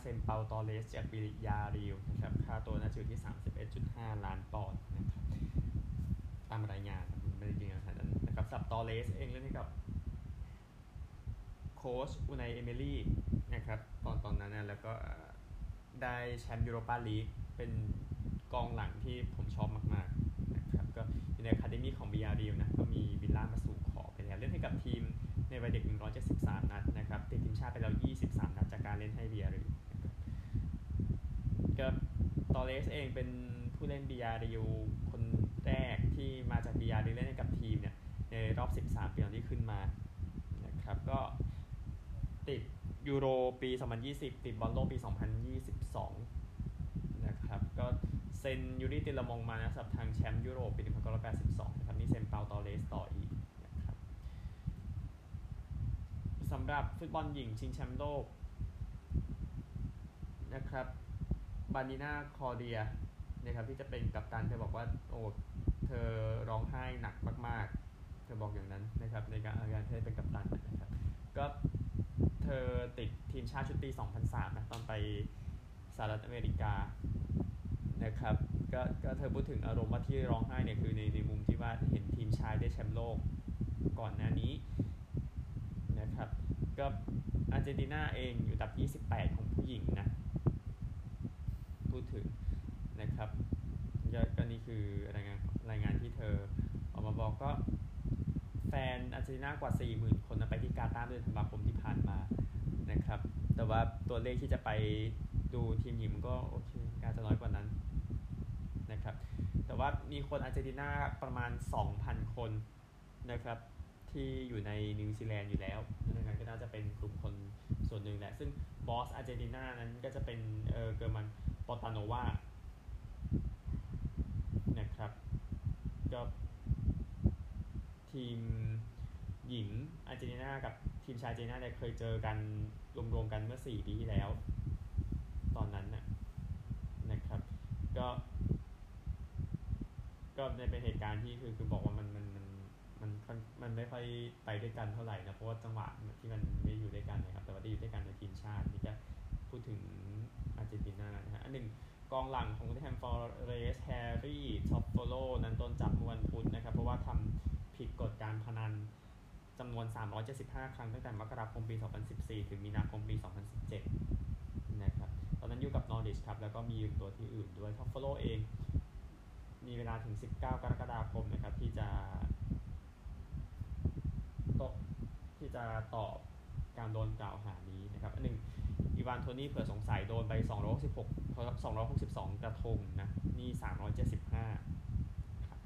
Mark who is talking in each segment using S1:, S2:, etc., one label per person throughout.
S1: เซ็นเปาตอร์เรสจากบียาร์เรอัลนะครับค่าตัวน่าจะอยู่ที่ 31.5 ล้านปอนด์นะครับตามรายงานไม่ได้จริงขนาดนั้นนะครับสับตอร์เรสเองเล่นให้กับโค้ชอูไนเอเมรี่นะครับตอนตอนนั้นนะแล้วก็ได้แชมป์ยูโรปาลีกเป็นกองหลังที่ผมชอบมากๆนะครับก็อยู่ใน academy ของบียาร์เรอัลนะก็มีวิลล่ามาสู่ขอไปแล้วเล่นให้กับทีมในวัยเด็ก 173 นัดนะครับติดทีมชาติไปแล้ว 23 นัดจากการเล่นให้บิยาริว ก็ตอเลสเองเป็นผู้เล่นบิยาริวคนแรกที่มาจากบิยาริวเล่นให้กับทีมเนี่ยในรอบ 13 ปีที่ขึ้นมานะครับก็ติดยูโรปี 2020 ติดบอลโลกปี 2022 นะครับก็เซ็นยูริติลมองมานะสำหรับทางแชมป์ยุโรปปี 1982 นะครับนี่เซ็นเปาตอเลสต่ออีกนะครับสำหรับฟุตบอลหญิงชิงแชมป์โลกนะครับ บานิน่าคอเดียนะครับที่จะเป็นกัปตันเธอบอกว่าโอ้เธอร้องไห้หนักมาก ๆ เธอบอกอย่างนั้นนะครับในการการเธอเป็นกัปตันนะครับก็เธอติดทีมชาติชุดปี 2003นะตอนไปสหรัฐอเมริกานะครับก็ก็เธอพูดถึงอารมณ์ว่าที่ร้องไห้เนี่ยคือในในมุมที่ว่าเห็นทีมชายได้แชมป์โลกก่อนหน้านี้นะครับก็อาร์เจนตินาเองอยู่อันดับ 28 ของผู้หญิงนะ พูดถึงนะครับก็ก็นี่คือรายงานรายงานที่เธอออกมาบอกก็แฟนอาร์เจนตินากว่า 40,000 คนนะไปที่กาตาร์เดือนธันวาคมที่ผ่านมานะครับ แต่ว่าตัวเลขที่จะไปดูทีมหญิงมันก็โอเคอาจจะน้อยกว่านั้นนะครับ แต่ว่ามีคนอาร์เจนตินาประมาณ 2,000 คนนะครับที่อยู่ในนิวซีแลนด์อยู่แล้วนะครับก็น่าจะเป็นกลุ่มคนส่วนหนึ่งแหละ ซึ่งบอสอาร์เจนตินานั้นก็จะเป็นเออเกอร์มัน ปอตานโนวานะครับก็ทีมหญิงอาร์เจนตินากับทีมชายอาร์เจนตินาเนี่ยเคยเจอกันรวมๆกันเมื่อ 4 ปีที่แล้ว ตอนนั้นน่ะนะครับก็ก็เป็นเหตุการณ์ที่คือคือบอกว่ามันมันมันมันมันไม่ค่อยไปด้วยกันเท่าไหร่นะเพราะว่าจังหวะที่มันไม่อยู่ด้วยกันนะครับแต่ว่าได้อยู่ด้วยกันในทีมชาติที่จะพูดถึง อาร์เจนตินานะฮะอันหนึ่งกองหลังของแฮมฟอเรสต์แฮร์รี่ท็อปโฟโลนั้นโดนจับเมื่อวันพุธนะครับ เพราะว่าทำผิดกฎการพนันจำนวน 375 ครั้งตั้งแต่มกราคมปี 2014 ถึงมีนาคมปี 2017 นะครับ ตอนนั้นอยู่กับนอร์ดิชครับ แล้วก็มีตัวที่อื่นด้วยท็อปโฟโลเอง มีเวลาถึง 19 กรกฎาคมนะครับ ที่จะตกที่จะตอบการโดนกล่าวหานี้นะครับ อันหนึ่ง อีวานโทนี่เผื่อสงสัยโดนไป 266 262 กระทงนะ นี่ 375ครับ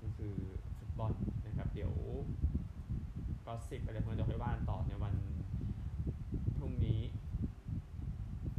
S1: นี่คือฟุตบอลนะครับ เดี๋ยว gossip อะไรพวกนี้จะค่อยว่ากันต่อในวันพรุ่งนี้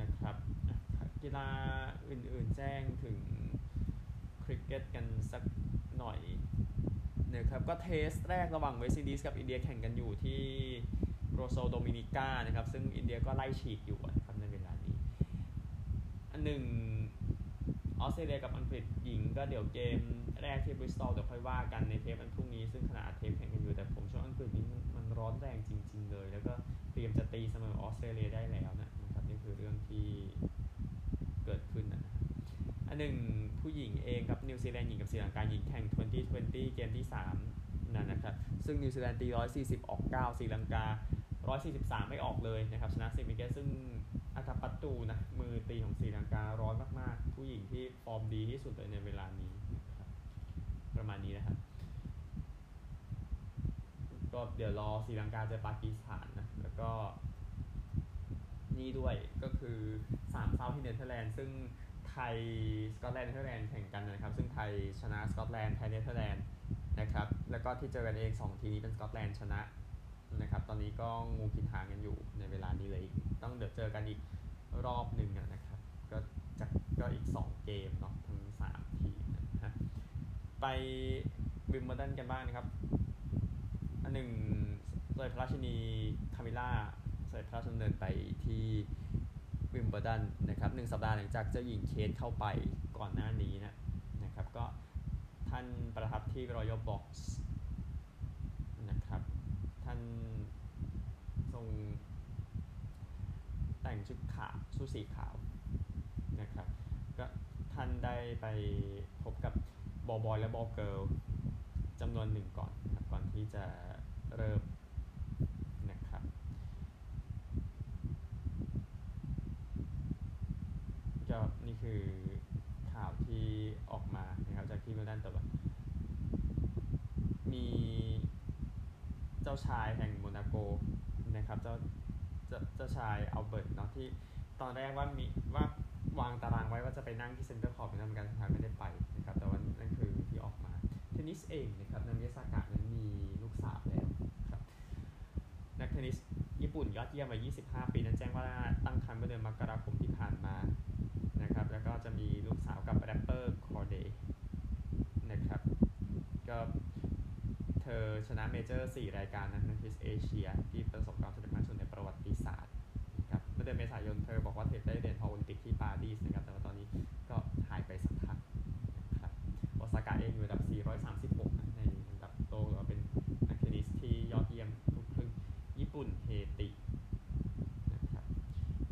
S1: นะครับ กีฬาอื่นๆแจ้งถึงคริกเก็ตกันสักหน่อยนะครับ ก็ test แรกระหว่างเวสต์อินดีสกับอินเดียแข่งกันอยู่ที่ โรโซโดมินิกานะครับ ซึ่งอินเดียก็ไล่ฉีกอยู่นะครับในเวลานี้ อันหนึ่งออสเตรเลียกับอังกฤษหญิงก็เดี๋ยวเกมแรกที่บริสตอลเดี๋ยวค่อยว่ากันในเทปวันพรุ่งนี้ ซึ่งขณะเทปแข่งกันอยู่แต่ผมช่วงอังกฤษนี้มันมันร้อนแรงจริง ๆ เลย แล้วก็เตรียมจะตีเสมอออสเตรเลียได้แล้วนะครับนี่คือเรื่องที่เกิดขึ้นนะอันหนึ่งผู้หญิงเองครับนิวซีแลนด์หญิงกับศรีลังกาหญิงแข่ง 2020 เกมที่3นั่นนะครับซึ่งนิวซีแลนด์ตี 140 ออก 9ศรีลังกา 143 ไม่ออกเลยนะครับ ชนะ10 wicket ซึ่งอัตปัตตูนะ มือตีของศรีลังการ้อนมากๆ ผู้หญิงที่ฟอร์มดีที่สุดเลยในเวลานี้นะครับประมาณนี้นะครับก็เดี๋ยวรอศรีลังกาเจอปากีสถานนะแล้วก็ นี่ด้วยก็คือ3เส้าที่เนเธอร์แลนด์ซึ่งไทยสกอตแลนด์เนเธอร์แลนด์แข่งกันนะครับ ซึ่งไทยชนะสกอตแลนด์ไทยเนเธอร์แลนด์นะครับ แล้วก็ที่เจอกันเอง 2 ทีมนี้เป็นสกอตแลนด์ชนะ นะครับ ตอนนี้ก็งูกินหางกันอยู่ในเวลานี้เลยต้องเดี๋ยวเจอกันอีกรอบหนึ่งนะครับ ก็จะก็อีก 2 เกมเนาะทั้ง3ทีมนะฮะไปวิมเบลดันกันบ้างนะครับอันหนึ่งโดยพระราชินีคามิล่าเสด็จพระราชดำเนินไปที่วิมเบลดันนะครับหนึ่งสัปดาห์หลังจากเจ้าหญิงเคทเข้าไปก่อนหน้านี้นะนะครับก็ท่านประทับที่ Royal Box ทรง แต่งชุดขาวชุดสีขาวนะครับ ก็ท่านได้ไปพบกับ ball boy และ ball girl จำนวนหนึ่งก่อนนะครับก่อนที่จะเริ่มนะครับก็นี่คือข่าวที่ออกมานะครับจากวิมเบลดันแต่ว่ามีเจ้าชายแห่งโมนาโกนะครับเจ้าเจ้าเจ้าชายอัลเบิร์ตเนาะที่ตอนแรกว่ามีว่าวางตารางไว้ว่าจะไปนั่งที่ Centre Court เป็นการสุดท้ายไม่ได้ไปนะครับแต่ว่านั่นคือที่ออกมาเทนนิสเองนะครับนาโอมิโอซากะนั้นมีลูกสาวแล้วครับนักเทนนิสญี่ปุ่นยอดเยี่ยมวัย25 ปีนั้นแจ้งว่าตั้งครรภ์เมื่อเดือนมกราคมที่ผ่านมานะครับแล้วก็จะมีลูกสาวกับแรปเปอร์คอร์เดย์นะครับก็ เธอชนะ major 4 รายการนะนักเทนนิสเอเชียที่ประสบความสำเร็จมากสุดในประวัติศาสตร์นะครับเมื่อเดือนเมษายนเธอบอกว่าเธอได้เหรียญทองโอลิมปิกที่ปารีสนะครับแต่ว่าตอนนี้ก็หายไปสักพักนะครับโอซากะเองอยู่อันดับ 436นะในอันดับโลกหรือว่าเป็นนักเทนนิสที่ยอดเยี่ยมลูกครึ่งญี่ปุ่นเฮตินะครับ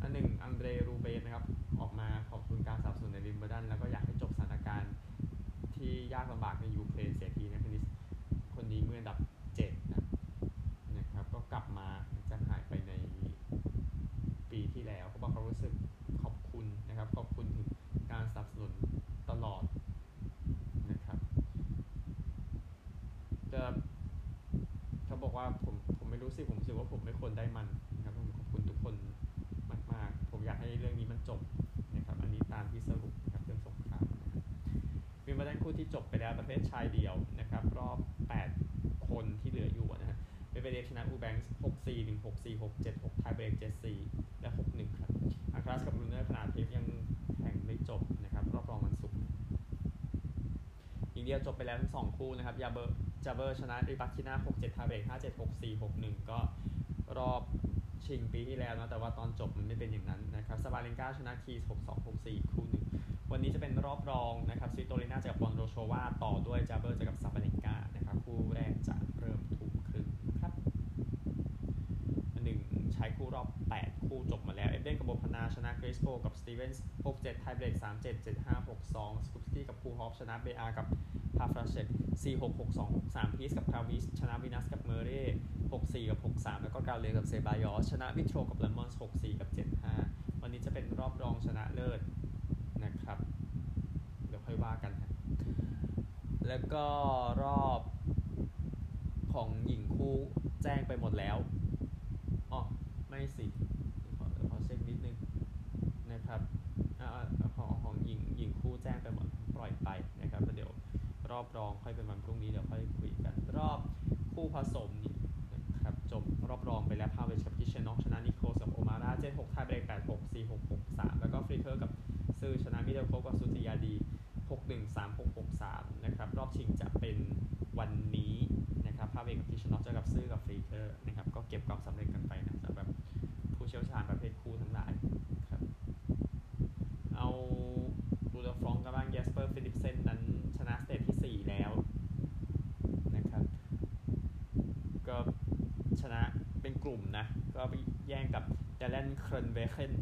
S1: อันหนึ่งอังเดรรูเบลฟนะครับออกมาขอบคุณการสนับสนุนในวิมเบอร์ดันแล้วก็อยากให้จบสถานการณ์ที่ยากลำบากในยูเครนเสียทีนักเทนนิส คนนี้เมื่ออันดับ7นะนะครับ ก็กลับมาจะหายไปในปีที่แล้วเขาบอกเขารู้สึกขอบคุณนะครับ ขอบคุณถึงการสนับสนุนตลอดนะครับ จะเขาบอกว่าผมผมไม่รู้สิผมรู้สึกว่าผมไม่ควรได้มันนะครับผมขอบคุณทุกคนมาก ๆ ผมอยากให้เรื่องนี้มันจบ ที่จบไปแล้วประเภทชายเดี่ยวนะครับรอบ 8 คนที่เหลืออยู่นะฮะเมดเวเดฟชนะยูแบงค์6 4 1 6 4 6 7 6 tiebreak 7 4และ6 1ครับอัลคาราซกับรูเน่ขนาดเทปยังแข่งไม่จบนะครับรอบรองวันศุกร์หญิงเดี่ยวจบไปแล้วทั้ง2คู่นะครับยาเบอร์จาเบอร์ชนะริบาคิน่า6 7 tiebreak 5 7 6 4 6 1ก็รอบชิงปีที่แล้วนะแต่ว่าตอนจบมันไม่เป็นอย่างนั้นนะครับสบาเลนกาชนะคีส6 2 6 4คู่ วันนี้จะเป็นรอบรองนะครับสวิโตลิน่าเจอกับวอนดรูโชวาต่อด้วยจาเบอร์เจอกับซาบาเลนกานะครับคู่แรกจะเริ่มทุ่มครึ่งครับหนึ่งชายคู่รอบ 8 คู่จบมาแล้ว เอเดนกับโบพนาชนะเกรสโกกับสตีเวนส์6-7ไทเบรก3-7 7-5 6-2สกุปสกี้กับคูฮอฟชนะเบอากับพาฟราเชต4-6 6-2 6-3พีสกับคาวิสชนะวินัสกับเมเร่6-4กับ6-3แล้วก็กาเลกับเซบายอสชนะวิโทรกับเลมอนส์6-4กับ7-5วันนี้จะเป็นรอบรองชนะเลิศ นะครับ เดี๋ยวค่อยว่ากันฮะแล้ว ก็รอบของหญิงคู่แจ้งไปหมดแล้วอ๋อไม่สิขอขอเช็คนิดนึงนะครับอ่าของของหญิงหญิงคู่แจ้งไปหมดปล่อยไปนะครับแล้วเดี๋ยวรอบรองค่อยเป็นวันพรุ่งนี้เดี๋ยวค่อยคุยกันรอบคู่ผสมนี่นะครับจบรอบรองไปแล้วพาเวชกับคิชเชนอกชนะนิโคลกับโอมาร่าเจ็ดหกไทเบรกแปดหกสี่หกหกสามแล้วก็ฟรีเทอร์กับซื่อชนะมิเดลโคกับสุติยาดี 6-1 3-6 6-3 นะครับ รอบชิงจะเป็นวันนี้นะครับพาเวชกับคิชเชนอกเจอกับซื่อกับฟรีเตอร์นะครับ ก็เก็บความสำเร็จกันไปนะสำหรับผู้เชี่ยวชาญประเภทคู่ทั้งหลายครับ เอาตูร์เดอฟรองซ์กันบ้างเยสเปอร์ฟิลิปเซนนั้นชนะ stage ที่ 4 แล้วนะครับ ก็ชนะเป็นกลุ่มนะ ก็ไปแย่งกับเดลเลนเครนเวเคน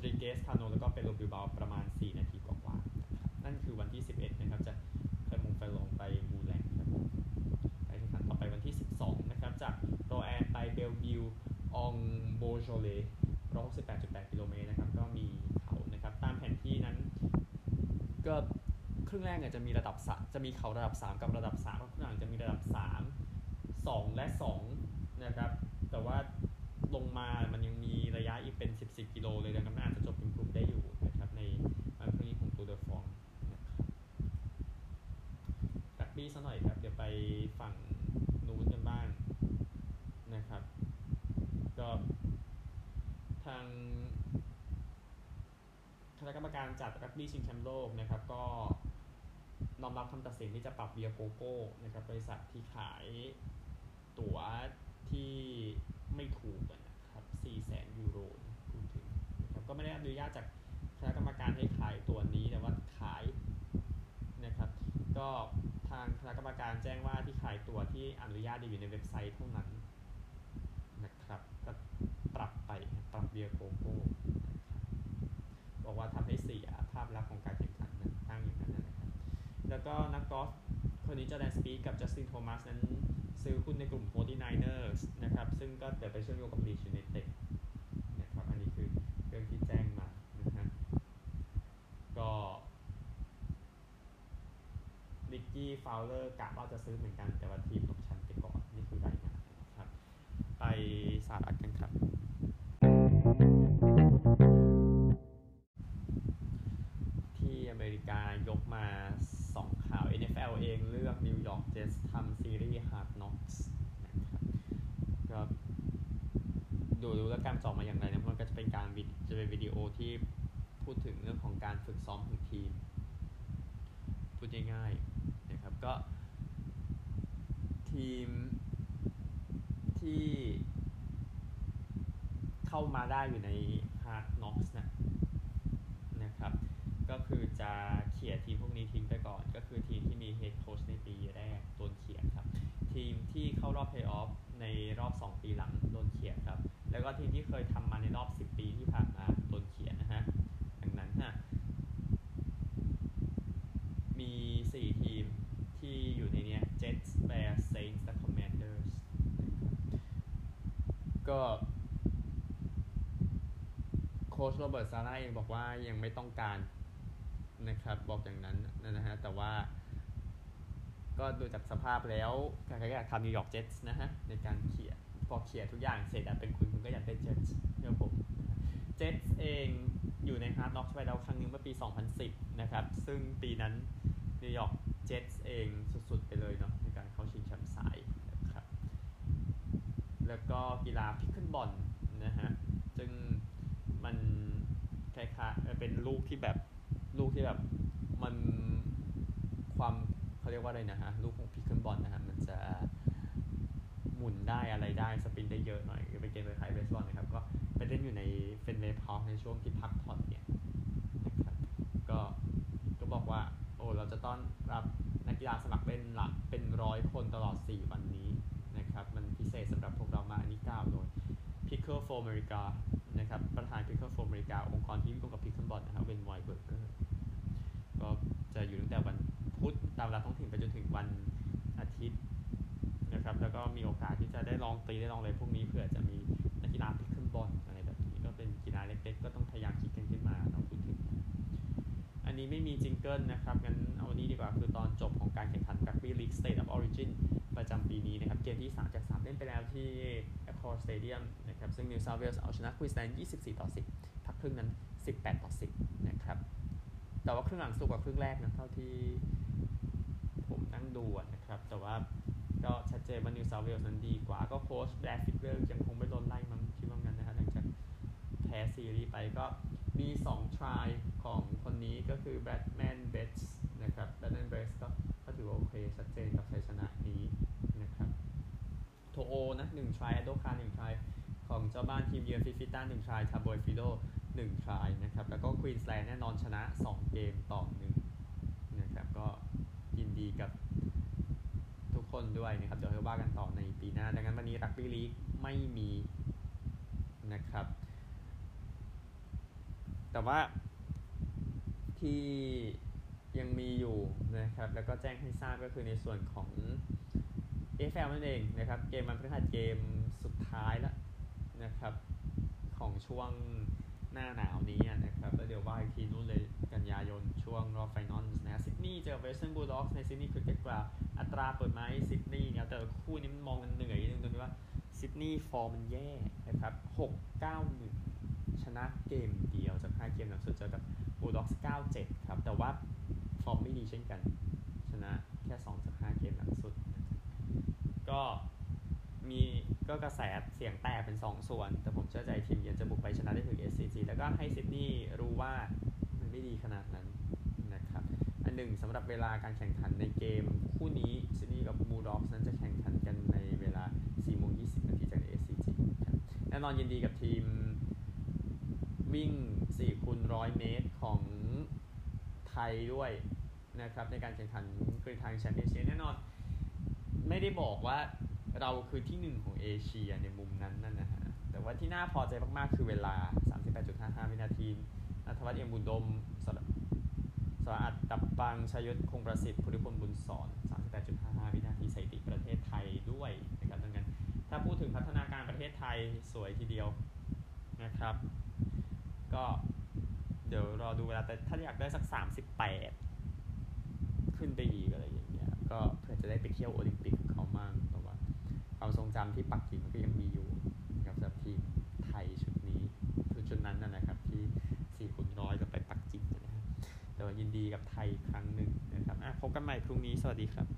S1: ดริเกสคาโนแล้วก็เปโลบิลบาประมาณ 4 นาทีกว่าๆนั่นคือวันที่ 11 นะครับจะเคยมงไปลงไปมูแลงครับไปแข่งขันต่อไปวันที่ 12 นะครับ จากโรแอนไปเบลบิวองโบโจเล168.8 กิโลเมตรนะครับ ก็มีเขานะครับ ตามแผนที่นั้นก็ครึ่งแรกเนี่ยจะมีระดับสจะมีเขาระดับ 3 กับระดับ3ก็ครึ่งหลังจะมีระดับ 3 2 และ 2 นะครับ แต่ว่าลงมามันยังมีระยะอีกเป็น 10 กิโลเลยดังนั้นอาจจะจบเป็นกลุ่มได้อยู่นะครับในวันพรุ่งนี้ของตูเดอร์ฟองนะครับรักบี้ซะหน่อยครับเดี๋ยวไปฝั่งนู้นกันบ้างนะครับ ก็ทางคณะกรรมการจัดรักบี้ชิงแชมป์โลกนะครับ ก็น้อมรับคำตัดสินที่จะปรับเบียโกโก้นะครับบริษัทที่ขายตั๋วที่ไม่ถูกนะครับ4แสนยูโรพูดถึงนะครับก็ ไม่ได้อนุญาตจากคณะกรรมการให้ขายตัวนี้แต่ว่าขายนะครับ ก็ทางคณะกรรมการแจ้งว่าที่ขายตัวที่อนุญาตอยู่ในเว็บไซต์เท่านั้นนะครับ ก็ปรับไปปรับเบียร์โกโก้นะครับบอกว่าทำให้เสียภาพลักษณ์ของการแข่งขันนะอ้างอย่างนั้นนะครับ แล้วก็นักกอล์ฟคนนี้จอแดนสปีกกับจัสตินโทมัสนั้นซื้อหุ้นในกลุ่ม 49ers นะครับ ซึ่งก็เดี๋ยวไปเชื่อมโยงกับลีดส์ยูไนเต็ดนะครับ อันนี้คือเรื่องที่แจ้งมานะฮะก็ลิกกี้ ฟาวเลอร์กะว่าจะซื้อเหมือนกันแต่ว่าทีมตกชั้นไปก่อนนี่คือรายงานนะครับ ไปสหรัฐกันครับ ที่อเมริกายกมา 2 ข่าว NFL เองเลือกนิวยอร์กเจ็ตส์ทำซีรีส์ Hard Knocks นะครับก็ดูดูแล้วการจออกมาอย่างไรนะมันก็จะเป็นการวิดจะเป็นวิดีโอที่พูดถึงเรื่องของการฝึกซ้อมของทีม พูดง่ายๆ ก็ ทีมที่เข้ามาได้อยู่ใน Hard Knocks นะนะครับ ก็คือจะเขี่ยทีมพวกนี้ทิ้งไปก่อน ก็คือทีมที่มีเฮดโค้ชในปีแรกโดนเขี่ยครับ ทีมที่เข้ารอบเพลย์ออฟในรอบ 2 ปีหลังโดนเขี่ยครับ แล้วก็ทีมที่เคยทำมาในรอบ 10 ปีที่ผ่านมาโดนเขี่ยนะฮะ ดังนั้นฮะมี 4 ทีมที่อยู่ในเนี้ย Jets Bears Saints และ Commanders นะครับ ก็โค้ชโรเบิร์ตซาเลห์เองบอกว่ายังไม่ต้องการนะครับ บอกอย่างนั้นนะฮะ แต่ว่า ก็ดูจากสภาพแล้วใครๆก็อยากทำนิวยอร์กเจ็ตส์นะฮะ ในการเขี่ยพอเขี่ยทุกอย่างเสร็จเป็นคุณคุณก็อยากได้เจ็ตส์เรื่องผมเจ็ตส์เองอยู่ในฮาร์ดน็อกไปแล้วครั้งหนึ่งเมื่อปี 2010 นะครับ ซึ่งปีนั้นนิวยอร์กเจ็ตส์เองสุดๆ ไปเลยเนาะในการเข้าชิงแชมป์สายนะครับ แล้วก็กีฬาพิคเกิลบอลนะฮะซึ่งมันคล้ายๆเป็นลูกที่แบบลูกที่แบบมันความเขาเรียกว่าอะไรนะฮะลูกของพิคเกิลบอลนะฮะมันจะหมุนได้อะไรได้ spin ได้เยอะหน่อยเป็นเกมคล้ายๆเบสบอลนะครับก็ไปเล่นอยู่ในเฟนเวย์พาร์คในช่วงที่พักผ่อนเนี่ยนะครับก็ก็บอกว่าโอ้เราจะต้อนรับนักกีฬาสมัครเล่นหลักเป็นร้อยคนตลอด 4 วันนี้ พิเศษสำหรับพวกเรามากอันนี้กล่าวโดย Pickle for America นะครับประธาน Pickle for America องค์กรที่ร่วมกับ Pickle Bot นะครับเวนไวเบอร์เกอร์ก็จะอยู่ตั้งแต่วันพุธตามเวลาท้องถิ่นไปจนถึงวันอาทิตย์นะครับแล้วก็มีโอกาสที่จะได้ลองตีได้ลองอะไรพวกนี้เผื่อจะมีนักกีฬา Pickle Bot อะไรแบบนี้ก็เป็นกีฬาเล็กๆ ก็ต้องพยายามคิดกันขึ้นมาเราพูดถึง อันนี้ไม่มีจิงเกิลนะครับงั้นเอาวันนี้ดีกว่าคือตอนจบของการแข่งขัน Rugby League State of Origin ประจำปีนี้นะครับ เกมที่ 3 จาก 3 เล่นไปแล้วที่ Accor Stadium นะครับ ซึ่ง New South Wales เอาชนะ Queensland 24 ต่อ 10 พักครึ่งนั้น 18 ต่อ 10 นะครับ แต่ว่าครึ่งหลังสูงกว่าครึ่งแรกนะ เท่าที่ผมนั่งดูนะครับ แต่ว่าก็ชัดเจนว่า New South Wales นั้นดีกว่า ก็โค้ชแบรดฟิกเกอร์ยังคงไม่โดนไล่มั้งคิดว่างั้นนะฮะหลังจากแพ้ซีรีส์ไปก็มี2 try ของคนนี้ก็คือ Batman b e t s นะครับ Batman b e t s ก็ก็ถือว่าโอเค ชัดเจนกับชัยชนะนี้ โทโอนะ1 try โดคา1 try ของเจ้าบ้านทีมเยือนฟิฟิต้า1 try ทาโบยฟิโด1 try นะครับ แล้วก็ควีนส์แลนด์แน่นอนชนะ 2 เกมต่อ1นะครับก็ยินดีกับทุกคนด้วยนะครับ เดี๋ยวเราว่ากันต่อในปีหน้า ดังนั้นวันนี้รักบี้ลีกไม่มีนะครับ แต่ว่าที่ยังมีอยู่นะครับ แล้วก็แจ้งให้ทราบก็คือในส่วนของ AFL นั่นเองนะครับ เกมวันพฤหัสเกมสุดท้ายแล้วนะครับ ของช่วงหน้าหนาวนี้นะครับ แล้วเดี๋ยวว่าอีกทีนู้นเลยกันยายนช่วงรอบ final นะซิดนีย์เจอเวสเทิร์นบูลด็อกในซิดนีย์คริกเก็ตกราวด์อัตราเปิดไม้ซิดนีย์เนี่ยแต่คู่นี้มันมองกันเหนื่อยนิดนึงตรงที่ว่าซิดนีย์ฟอร์มมันแย่นะครับ6 9 1ชนะเกมเดียวจาก 5 เกมหลังสุดเจอกับบูลด็อกส์97 ครับ แต่ว่าฟอร์มไม่ดีเช่นกัน ชนะแค่ 2 จาก 5 เกมหลังสุด ก็มีก็กระแสเสียงแตกเป็น 2 ส่วน แต่ผมเชื่อใจทีมเยือนจะบุกไปชนะได้ถึง SCG แล้วก็ให้ซิดนีย์รู้ว่ามันไม่ดีขนาดนั้นนะครับ อันหนึ่งสำหรับเวลาการแข่งขันในเกมคู่นี้ซิดนีย์กับบูลด็อกส์นั้นจะแข่งขันกันในเวลา4โมง20นาทีจาก SCG ครับแน่นอนยินดีกับทีมวิ่ง4คูณร้อยเมตรของไทยด้วยนะครับในการแข่งขันกรีฑาแชมป์เอเชียแน่นอน ไม่ได้บอกว่าเราคือที่หนึ่งของเอเชียในมุมนั้นนั่นนะฮะ แต่ว่าที่น่าพอใจมากๆคือเวลา 38.55 วินาทีนัทวัฒน์เอี่ยมบุญดมสระสระอัดดับบังชยศคงประสิทธิ์ภูริพลบุญสอน 38.55 วินาทีสถิติประเทศไทยด้วยนะครับดังนั้นถ้าพูดถึงพัฒนาการประเทศไทยสวยทีเดียวนะครับ ก็เดี๋ยวรอดูเวลาแต่ถ้าอยากได้สัก 38 ขึ้นไปอีกอะไรอย่างเงี้ย ก็เพื่อจะได้ไปเที่ยวโอลิมปิกของเขามั่งเพราะว่าความทรงจำที่ปักกิ่งมันก็ยังมีอยู่กับสำหรับทีมไทยชุดนี้ชุดชุดนั้นนะนะครับที่4คูณร้อยก็ไปปักกิ่งนะครับแต่ว่ายินดีกับไทยครั้งหนึ่งนะครับพบกันใหม่พรุ่งนี้สวัสดีครับ